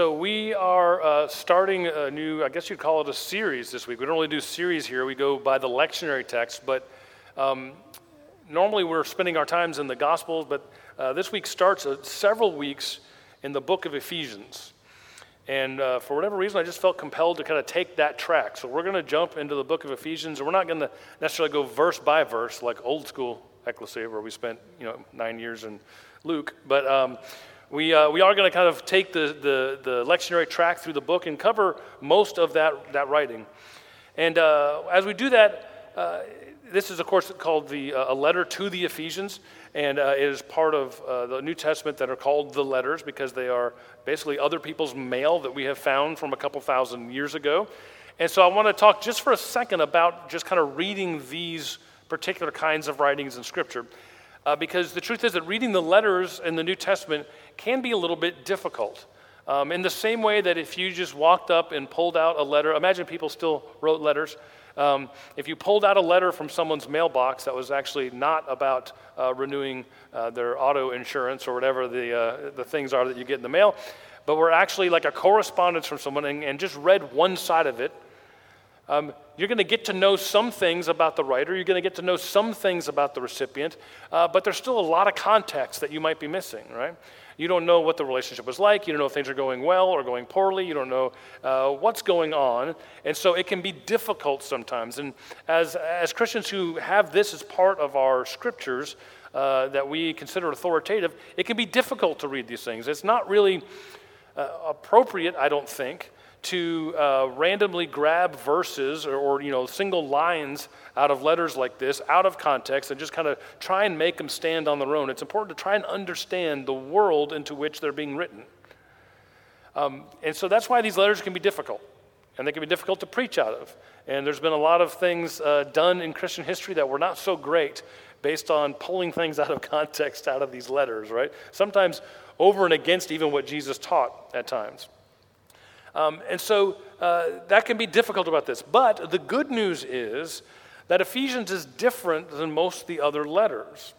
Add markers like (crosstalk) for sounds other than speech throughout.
So we are uh, starting a new, I guess you'd call it a series this week. We don't really do series here. We go by the lectionary text, but um, normally we're spending our times in the Gospels, but uh, this week starts uh, several weeks in the book of Ephesians. And uh, for whatever reason, I just felt compelled to kind of take that track. So we're going to jump into the book of Ephesians, and we're not going to necessarily go verse by verse like old school ecclesia, where we spent you know nine years in Luke, but um, we, uh, we are going to kind of take the, the, the, lectionary track through the book and cover most of that, that writing. And uh, as we do that, uh, this is, of course, called the, uh, a letter to the Ephesians, and uh, it is part of uh, the New Testament that are called the letters because they are basically other people's mail that we have found from a couple thousand years ago. And so I want to talk just for a second about just kind of reading these particular kinds of writings in Scripture. Uh, because the truth is that reading the letters in the New Testament can be a little bit difficult. Um, in the same way that if you just walked up and pulled out a letter, imagine people still wrote letters. Um, if you pulled out a letter from someone's mailbox that was actually not about uh, renewing uh, their auto insurance or whatever the, uh, the things are that you get in the mail, but were actually like a correspondence from someone and, and just read one side of it, um, you're going to get to know some things about the writer. You're going to get to know some things about the recipient, uh, but there's still a lot of context that you might be missing, right? You don't know what the relationship was like. You don't know if things are going well or going poorly. You don't know uh, what's going on. And so it can be difficult sometimes. And as, as Christians who have this as part of our scriptures uh, that we consider authoritative, it can be difficult to read these things. It's not really uh, appropriate, I don't think, to uh, randomly grab verses or, or, you know single lines out of letters like this out of context and just kind of try and make them stand on their own. It's important to try and understand the world into which they're being written. Um, and so that's why these letters can be difficult and they can be difficult to preach out of. And there's been a lot of things uh, done in christian history that were not so great based on pulling things out of context out of these letters right? Sometimes over and against even what jesus taught at times um, and so uh, that can be difficult about this. But the good news is that Ephesians is different than most of the other letters.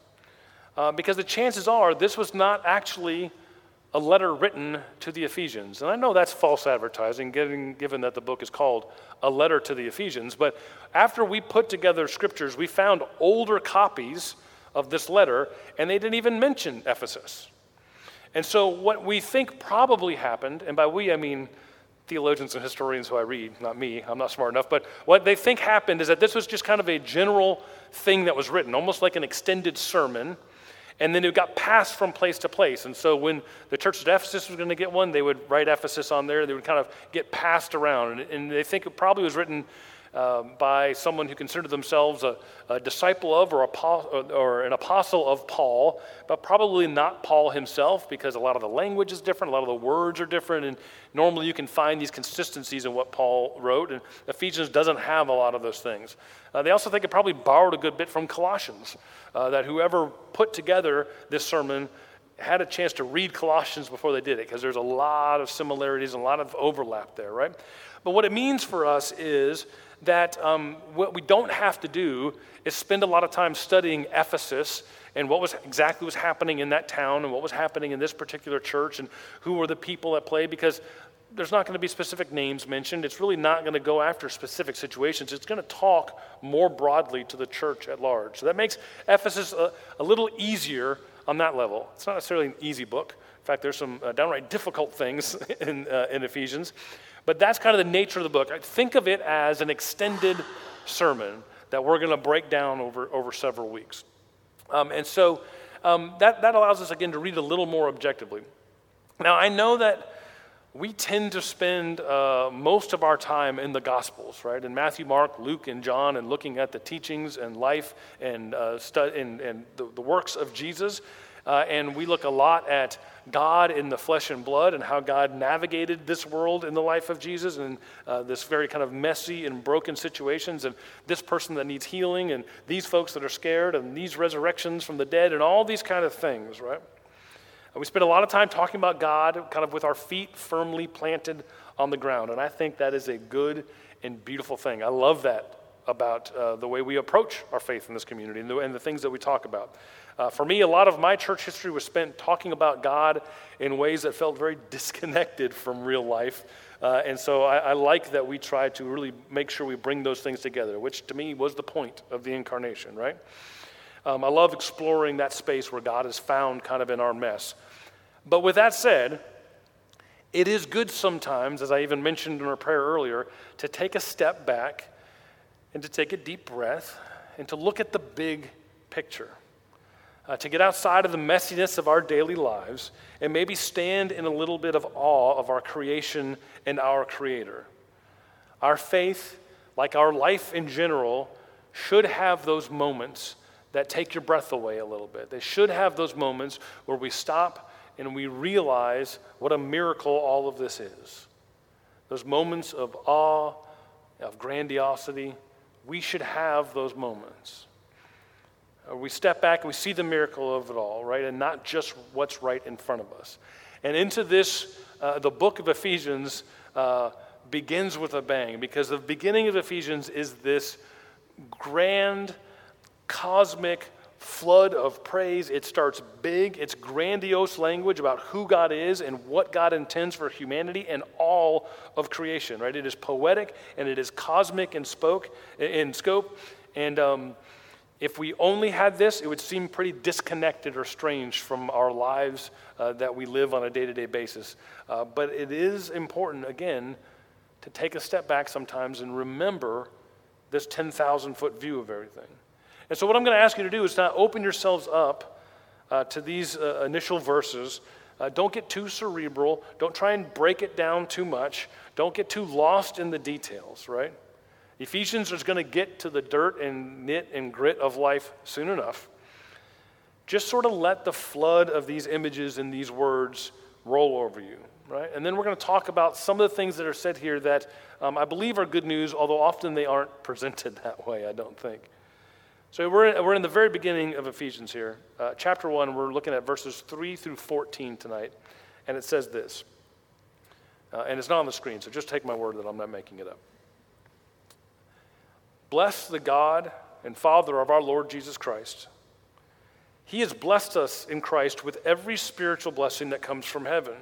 Uh, because the chances are this was not actually a letter written to the Ephesians. And I know that's false advertising, given, given that the book is called A Letter to the Ephesians. But after we put together scriptures, we found older copies of this letter, and they didn't even mention Ephesus. And so, what we think probably happened, and by we I mean theologians and historians who I read, not me, I'm not smart enough, but what they think happened is that this was just kind of a general thing that was written, almost like an extended sermon. And then it got passed from place to place. And so when the church at Ephesus was going to get one, they would write Ephesus on there. They would kind of get passed around. And, and they think it probably was written um, by someone who considered themselves a, a disciple of or, or, an apostle of Paul, but probably not Paul himself because a lot of the language is different, a lot of the words are different, and normally you can find these consistencies in what Paul wrote, and Ephesians doesn't have a lot of those things. Uh, they also think it probably borrowed a good bit from Colossians, uh, that whoever put together this sermon had a chance to read Colossians before they did it because there's a lot of similarities and a lot of overlap there, right? But what it means for us is that um, what we don't have to do is spend a lot of time studying Ephesus and what was exactly was happening in that town and what was happening in this particular church and who were the people at play because there's not going to be specific names mentioned. It's really not going to go after specific situations. It's going to talk more broadly to the church at large. So that makes Ephesus a, a little easier on that level. It's not necessarily an easy book. In fact, there's some uh, downright difficult things (laughs) in, uh, in Ephesians. But that's kind of the nature of the book. Think of it as an extended sermon that we're going to break down over, over several weeks. Um, and so um, that, that allows us, again, to read a little more objectively. Now, I know that we tend to spend uh, most of our time in the Gospels, right? In Matthew, Mark, Luke, and John, and looking at the teachings and life and, uh, stu- and, and the, the works of Jesus. Uh, and we look a lot at God in the flesh and blood and how God navigated this world in the life of Jesus and uh, this very kind of messy and broken situations and this person that needs healing and these folks that are scared and these resurrections from the dead and all these kind of things, right? And we spend a lot of time talking about God kind of with our feet firmly planted on the ground. And I think that is a good and beautiful thing. I love that about uh, the way we approach our faith in this community and the, and the things that we talk about. Uh, for me, a lot of my church history was spent talking about God in ways that felt very (laughs) disconnected from real life. Uh, and so I, I, like that we try to really make sure we bring those things together, which to me was the point of the incarnation, right? Um, I love exploring that space where God is found kind of in our mess. But with that said, it is good sometimes, as I even mentioned in our prayer earlier, to take a step back and to take a deep breath and to look at the big picture. Uh, to get outside of the messiness of our daily lives and maybe stand in a little bit of awe of our creation and our Creator. Our faith, like our life in general, should have those moments that take your breath away a little bit. They should have those moments where we stop and we realize what a miracle all of this is. Those moments of awe, of grandiosity, we should have those moments. Uh, we step back and we see the miracle of it all, right? And not just what's right in front of us. And into this, uh, the book of Ephesians uh, begins with a bang because the beginning of Ephesians is this grand, cosmic flood of praise. It starts big, it's grandiose language about who God is and what God intends for humanity and all of creation, right? It is poetic and it is cosmic in, spoke, in scope. And um, if we only had this, it would seem pretty disconnected or strange from our lives uh, that we live on a day to day basis. Uh, but it is important, again, to take a step back sometimes and remember this 10,000 foot view of everything. And so, what I'm going to ask you to do is not open yourselves up uh, to these uh, initial verses. Uh, don't get too cerebral. Don't try and break it down too much. Don't get too lost in the details, right? Ephesians is going to get to the dirt and knit and grit of life soon enough. Just sort of let the flood of these images and these words roll over you, right? And then we're going to talk about some of the things that are said here that um, I believe are good news, although often they aren't presented (laughs) that way, I don't think. So we're in, we're in the very beginning of Ephesians here. Uh, chapter 1, we're looking at verses 3 through 14 tonight. And it says this. Uh, and it's not on the screen, so just take my word that I'm not making it up. Bless the God and Father of our Lord Jesus Christ. He has blessed us in Christ with every spiritual blessing that comes from heaven.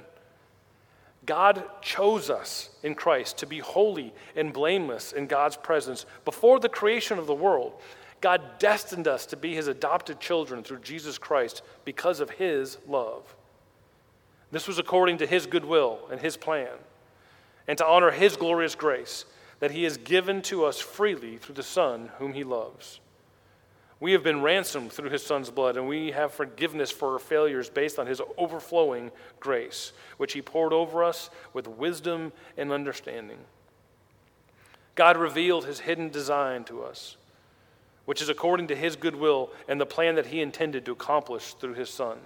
God chose us in Christ to be holy and blameless in God's presence before the creation of the world. God destined us to be his adopted children through Jesus Christ because of his love. This was according to his goodwill and his plan, and to honor his glorious grace that he has given to us freely through the Son whom he loves. We have been ransomed through his Son's blood, and we have forgiveness for our failures based on his overflowing grace, which he poured over us with wisdom and understanding. God revealed his hidden design to us which is according to his goodwill and the plan that he intended to accomplish through his Son.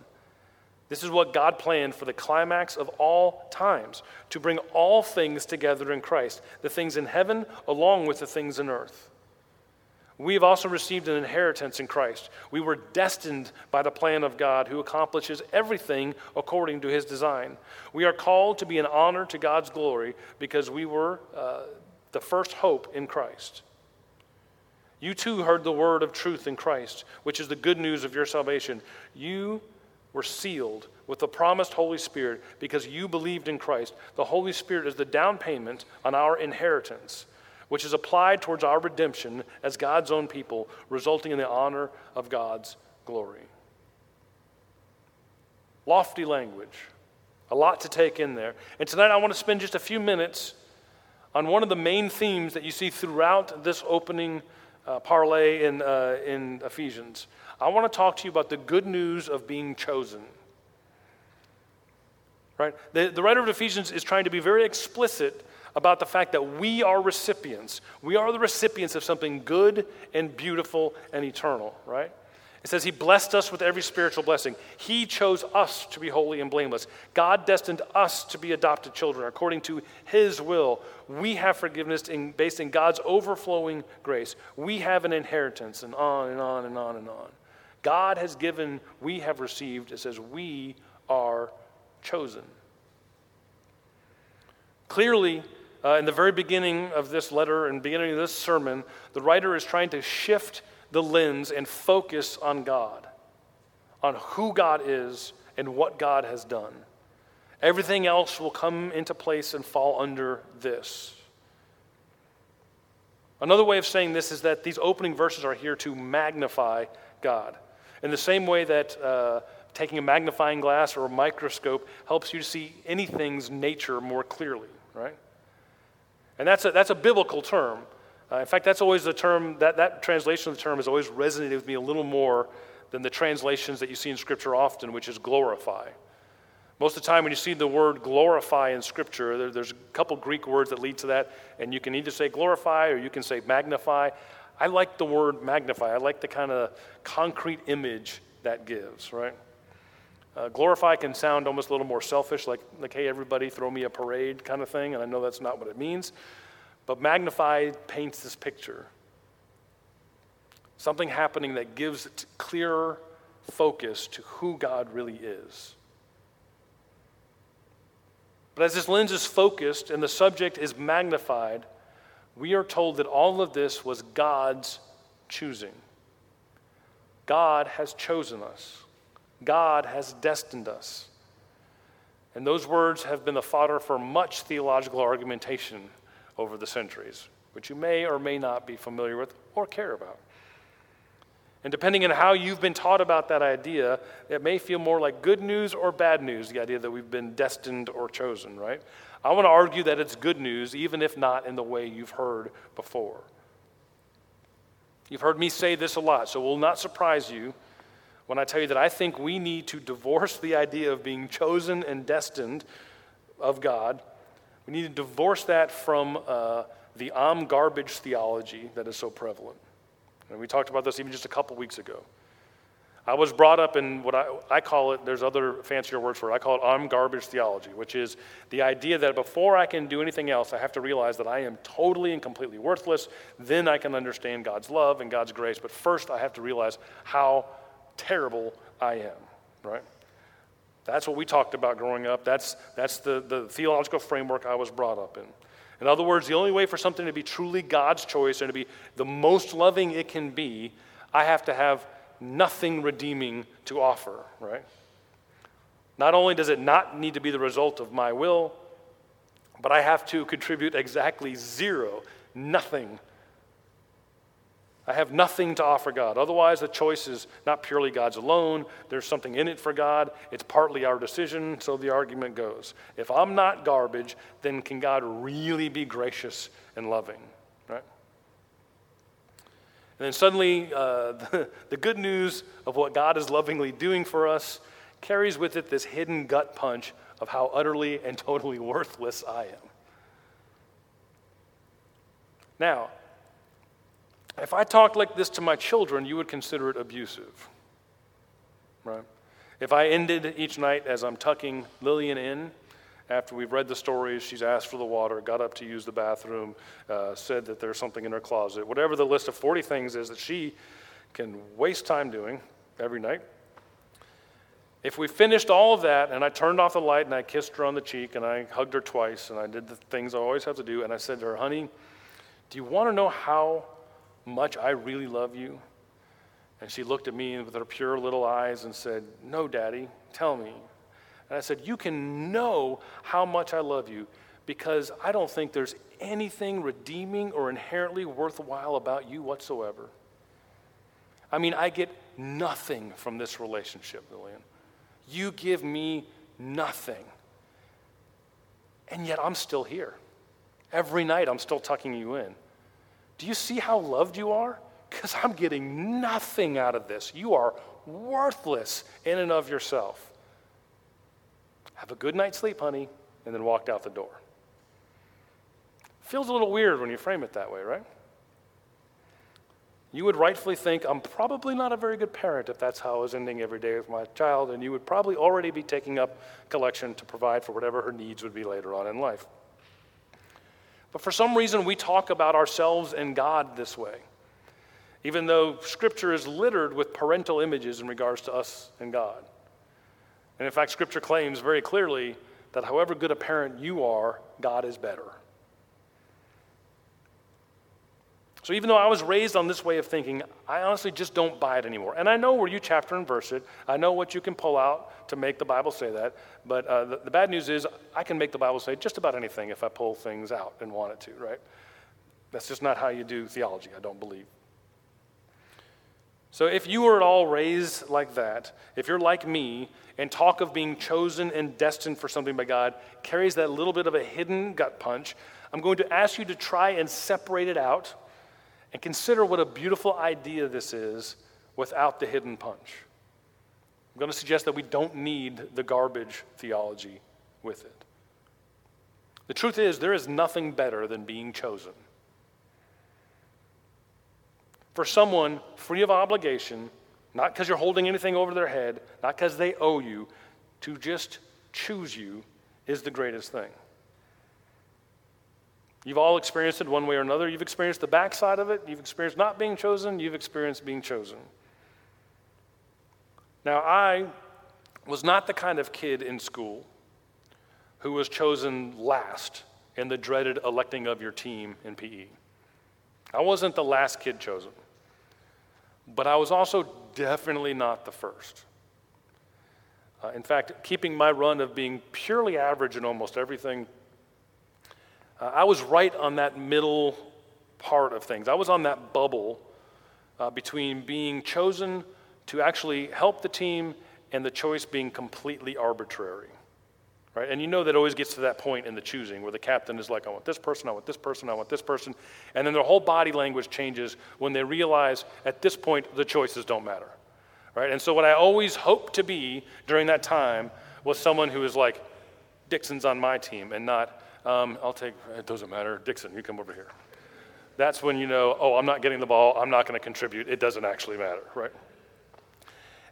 This is what God planned for the climax of all times to bring all things together in Christ, the things in heaven along with the things in earth. We have also received an inheritance in Christ. We were destined by the plan of God who accomplishes everything according to his design. We are called to be an honor to God's glory because we were uh, the first hope in Christ. You too heard the word of truth in Christ, which is the good news of your salvation. You were sealed with the promised Holy Spirit because you believed in Christ. The Holy Spirit is the down payment on our inheritance, which is applied towards our redemption as God's own people, resulting in the honor of God's glory. Lofty language, a lot to take in there. And tonight I want to spend just a few minutes on one of the main themes that you see throughout this opening uh, parlay in, uh, in Ephesians. I want to talk to you about the good news of being chosen. Right? The, the writer of Ephesians is trying to be very explicit about the fact that we are recipients. We are the recipients of something good and beautiful and eternal, right? It says he blessed us with every spiritual blessing. He chose us to be holy and blameless. God destined us to be adopted children according to his will. We have forgiveness in, based in God's overflowing grace. We have an inheritance, and on and on and on and on. God has given, we have received. It says we are chosen. Clearly, Uh, in the very beginning of this letter and beginning of this sermon, the writer is trying to shift the lens and focus on God, on who God is and what God has done. Everything else will come into place and fall under this. Another way of saying this is that these opening verses are here to magnify God. In the same way that uh, taking a magnifying glass or a microscope helps you to see anything's nature more clearly, right? And that's a, that's a biblical term. Uh, in fact, that's always the term, that, that translation of the term has always resonated with me a little more than the translations that you see in Scripture often, which is glorify. Most of the time, when you see the word glorify in Scripture, there, there's a couple Greek words that lead to that, and you can either say glorify or you can say magnify. I like the word magnify. I like the kind of concrete image that gives, right? Uh, glorify can sound almost a little more selfish, like, like, hey, everybody, throw me a parade kind of thing, and I know that's not what it means. But magnified paints this picture something happening that gives clearer focus to who God really is. But as this lens is focused and the subject is magnified, we are told that all of this was God's choosing. God has chosen us. God has destined us. And those words have been the fodder for much theological argumentation over the centuries, which you may or may not be familiar with or care about. And depending on how you've been taught about that idea, it may feel more like good news or bad news, the idea that we've been destined or chosen, right? I want to argue that it's good news, even if not in the way you've heard before. You've heard me say this a lot, so it will not surprise you when I tell you that I think we need to divorce the idea of being chosen and destined of God. We need to divorce that from uh, the I'm garbage theology that is so prevalent. And we talked about this even just a couple weeks ago. I was brought up in what I, I call it, there's other fancier words for it. I call it I'm garbage theology, which is the idea that before I can do anything else, I have to realize that I am totally and completely worthless. Then I can understand God's love and God's grace. But first, I have to realize how terrible I am, right? That's what we talked about growing up. That's, that's the, the theological framework I was brought up in. In other words, the only way for something to be truly God's choice and to be the most loving it can be, I have to have nothing redeeming to offer, right? Not only does it not need to be the result of my will, but I have to contribute exactly zero, nothing I have nothing to offer God. Otherwise, the choice is not purely God's alone. There's something in it for God. It's partly our decision, so the argument goes. If I'm not garbage, then can God really be gracious and loving? Right? And then suddenly, uh, the, (laughs) the good news of what God is lovingly doing for us carries with it this hidden gut punch of how utterly and totally (laughs) worthless I am. Now, if I talked like this to my children, you would consider it abusive. Right? If I ended each night as I'm tucking Lillian in, after we've read the stories, she's asked for the water, got up to use the bathroom, uh, said that there's something in her closet, whatever the list of 40 things is that she can waste time doing every night. If we finished all of that and I turned off the light and I kissed her on the cheek and I hugged her twice and I did the things I always have to do and I said to her, honey, do you want to know how much I really love you? And she looked at me with her pure little eyes and said, No, Daddy, tell me. And I said, You can know how much I love you because I don't think there's anything redeeming or inherently worthwhile about you whatsoever. I mean, I get nothing from this relationship, Lillian. You give me nothing. And yet I'm still here. Every night I'm still tucking you in. Do you see how loved you are? Because I'm getting nothing out of this. You are worthless in and of yourself. Have a good night's sleep, honey, and then walked out the door. Feels a little weird when you frame it that way, right? You would rightfully think, I'm probably not a very good parent if that's how I was ending every day with my child, and you would probably already be taking up collection to provide for whatever her needs would be later on in life. But for some reason, we talk about ourselves and God this way, even though Scripture is littered with parental images in regards to us and God. And in fact, Scripture claims very clearly that however good a parent you are, God is better. So even though I was raised on this way of thinking, I honestly just don't buy it anymore. And I know where you chapter and verse it. I know what you can pull out to make the Bible say that. But uh, the, the bad news is I can make the Bible say just about anything if I pull things out and want it to, right? That's just not how you do theology, I don't believe. So if you were at all raised like that, if you're like me and talk of being chosen and destined for something by God carries that little bit of a hidden gut punch, I'm going to ask you to try and separate it out and consider what a beautiful idea this is without the hidden punch. I'm going to suggest that we don't need the garbage theology with it. The truth is, there is nothing better than being chosen. For someone free of obligation, not because you're holding anything over their head, not because they owe you, to just choose you is the greatest thing. You've all experienced it one way or another. You've experienced the backside of it. You've experienced not being chosen. You've experienced being chosen. Now, I was not the kind of kid in school who was chosen last in the dreaded electing of your team in PE. I wasn't the last kid chosen, but I was also definitely not the first. Uh, in fact, keeping my run of being purely average in almost everything uh, I was right on that middle part of things. I was on that bubble uh, between being chosen to actually help the team and the choice being completely arbitrary. Right? And you know that always gets to that point in the choosing where the captain is like, I want this person, I want this person, I want this person. And then their whole body language changes when they realize at this point the choices don't matter. Right? And so, what I always hoped to be during that time was someone who is like, Dixon's on my team and not, um, I'll take, it doesn't matter. Dixon, you come over here. That's when you know, oh, I'm not getting the ball. I'm not going to contribute. It doesn't actually matter, right?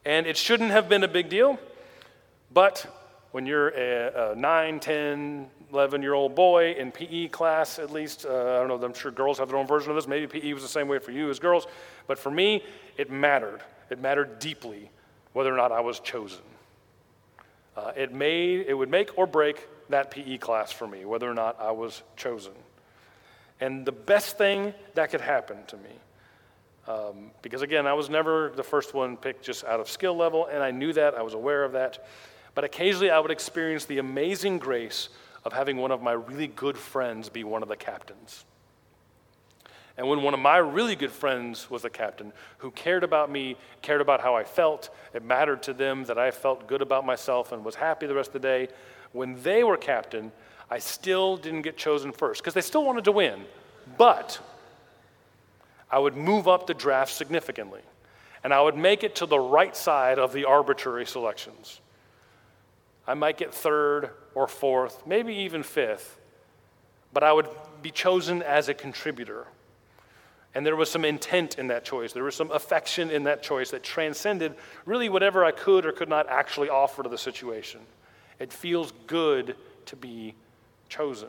And it shouldn't have been a big deal, but when you're a, a 9, 10, 11 year old boy in PE class, at least, uh, I don't know, I'm sure girls have their own version of this. Maybe PE was the same way for you as girls, but for me, it mattered. It mattered deeply whether or not I was chosen. Uh, it, made, it would make or break that PE class for me, whether or not I was chosen. And the best thing that could happen to me, um, because again, I was never the first one picked just out of skill level, and I knew that, I was aware of that. But occasionally I would experience the amazing grace of having one of my really good friends be one of the captains. And when one of my really good friends was a captain who cared about me, cared about how I felt, it mattered to them that I felt good about myself and was happy the rest of the day, when they were captain, I still didn't get chosen first because they still wanted to win. But I would move up the draft significantly and I would make it to the right side of the arbitrary selections. I might get third or fourth, maybe even fifth, but I would be chosen as a contributor. And there was some intent in that choice. There was some affection in that choice that transcended really whatever I could or could not actually offer to the situation. It feels good to be chosen.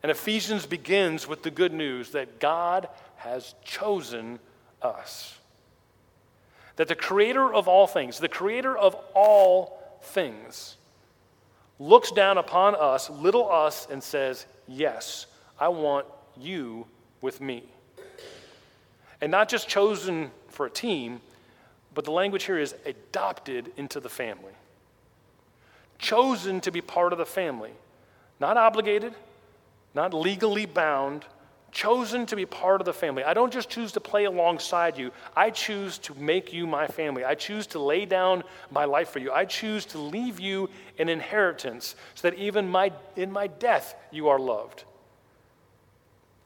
And Ephesians begins with the good news that God has chosen us. That the creator of all things, the creator of all things, looks down upon us, little us, and says, Yes, I want you with me. And not just chosen for a team, but the language here is adopted into the family chosen to be part of the family, not obligated, not legally bound, chosen to be part of the family. I don't just choose to play alongside you, I choose to make you my family. I choose to lay down my life for you. I choose to leave you an inheritance so that even my, in my death you are loved.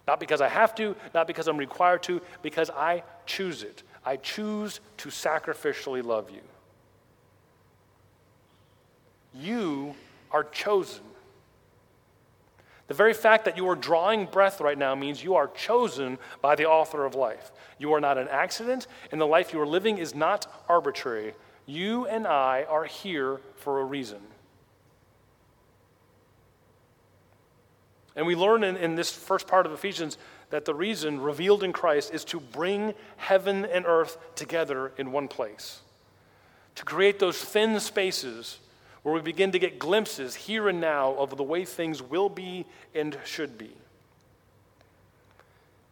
Not because I have to, not because I'm required to, because I choose it. I choose to sacrificially love you. You are chosen. The very fact that you are drawing breath right now means you are chosen by the author of life. You are not an accident, and the life you are living is not arbitrary. You and I are here for a reason. And we learn in, in this first part of Ephesians that the reason revealed in Christ is to bring heaven and earth together in one place, to create those thin spaces where we begin to get glimpses here and now of the way things will be and should be.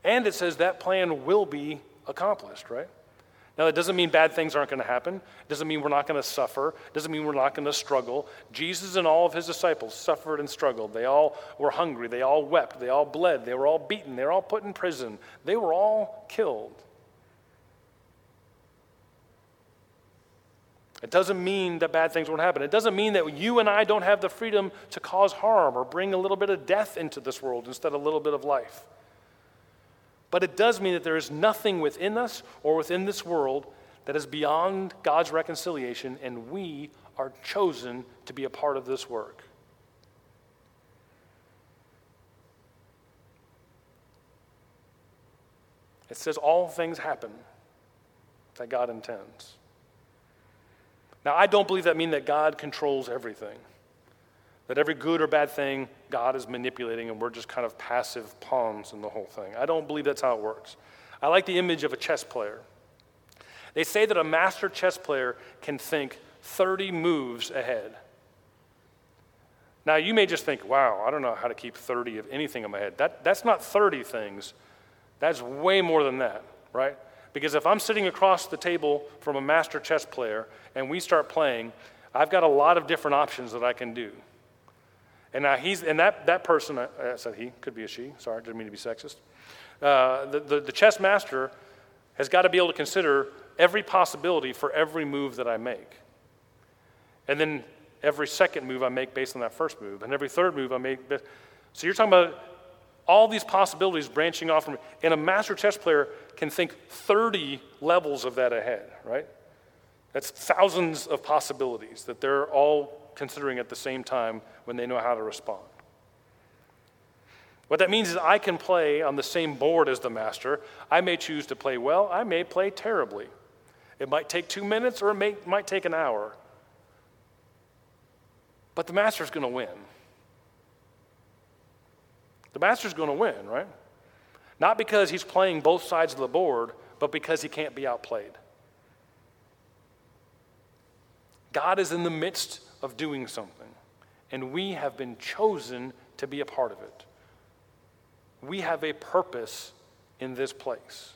And it says that plan will be accomplished, right? Now, that doesn't mean bad things aren't going to happen. It doesn't mean we're not going to suffer. It doesn't mean we're not going to struggle. Jesus and all of his disciples suffered and struggled. They all were hungry. They all wept. They all bled. They were all beaten. They were all put in prison. They were all killed. It doesn't mean that bad things won't happen. It doesn't mean that you and I don't have the freedom to cause harm or bring a little bit of death into this world instead of a little bit of life. But it does mean that there is nothing within us or within this world that is beyond God's reconciliation, and we are chosen to be a part of this work. It says all things happen that God intends. Now, I don't believe that means that God controls everything. That every good or bad thing God is manipulating and we're just kind of passive pawns in the whole thing. I don't believe that's how it works. I like the image of a chess player. They say that a master chess player can think 30 moves ahead. Now, you may just think, wow, I don't know how to keep 30 of anything in my head. That, that's not 30 things, that's way more than that, right? Because if I'm sitting across the table from a master chess player and we start playing, I've got a lot of different options that I can do. And now he's, and that, that person, I said he, could be a she, sorry, didn't mean to be sexist. Uh, the, the, the chess master has got to be able to consider every possibility for every move that I make. And then every second move I make based on that first move, and every third move I make. So you're talking about all these possibilities branching off from, and a master chess player can think 30 levels of that ahead, right? That's thousands of possibilities that they're all considering at the same time when they know how to respond. What that means is I can play on the same board as the master. I may choose to play well, I may play terribly. It might take two minutes or it may, might take an hour. But the master's going to win. The master's going to win, right? Not because he's playing both sides of the board, but because he can't be outplayed. God is in the midst of doing something, and we have been chosen to be a part of it. We have a purpose in this place.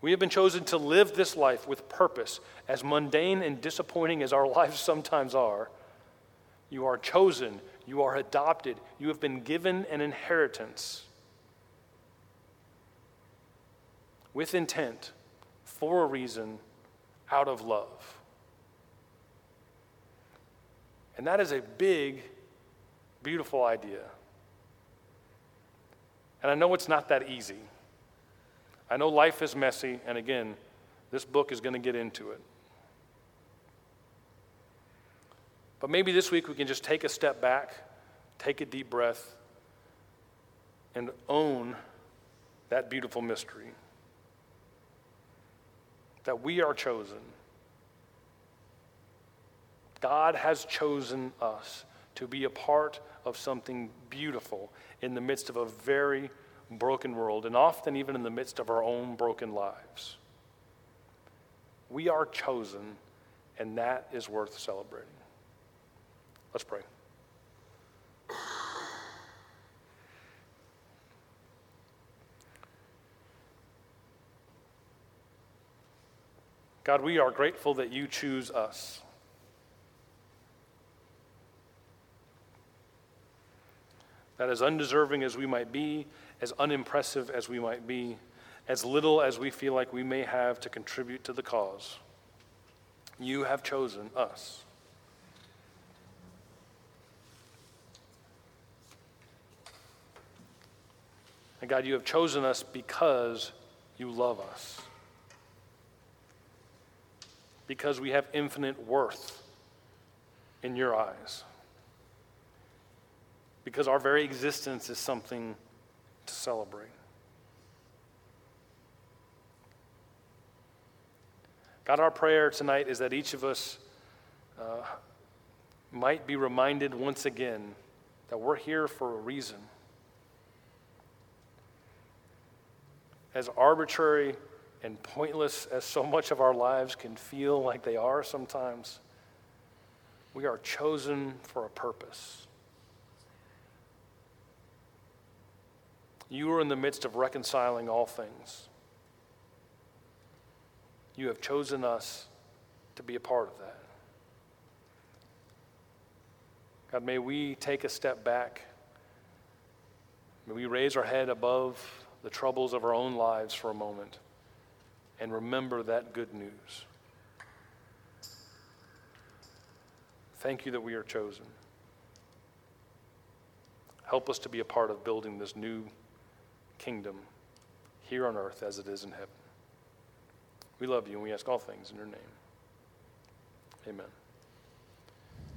We have been chosen to live this life with purpose, as mundane and disappointing as our (laughs) lives sometimes are. You are chosen, you are adopted, you have been given an inheritance with intent, for a reason, out of love. And that is a big, beautiful idea. And I know it's not that easy. I know life is messy, and again, this book is going to get into it. But maybe this week we can just take a step back, take a deep breath, and own that beautiful mystery that we are chosen God has chosen us to be a part of something beautiful in the midst of a very broken world, and often even in the midst of our own broken lives. We are chosen, and that is worth celebrating. Let's pray. God, we are grateful that you choose us. that as undeserving as we might be, as unimpressive as we might be, as little as we feel like we may have to contribute to the cause, you have chosen us. And God, you have chosen us because you love us. Because we have infinite worth in your eyes because our very existence is something to celebrate. God, our prayer tonight is that each of us uh, might be reminded once again that we're here for a reason. As arbitrary and pointless as so much of our lives can feel like they are sometimes, we are chosen for a purpose. You are in the midst of reconciling all things. You have chosen us to be a part of that. God, may we take a step back. May we raise our head above the troubles of our own lives for a moment and remember that good news. Thank you that we are chosen. Help us to be a part of building this new kingdom here on earth as it is in heaven. We love you and we ask all things in your name. Amen.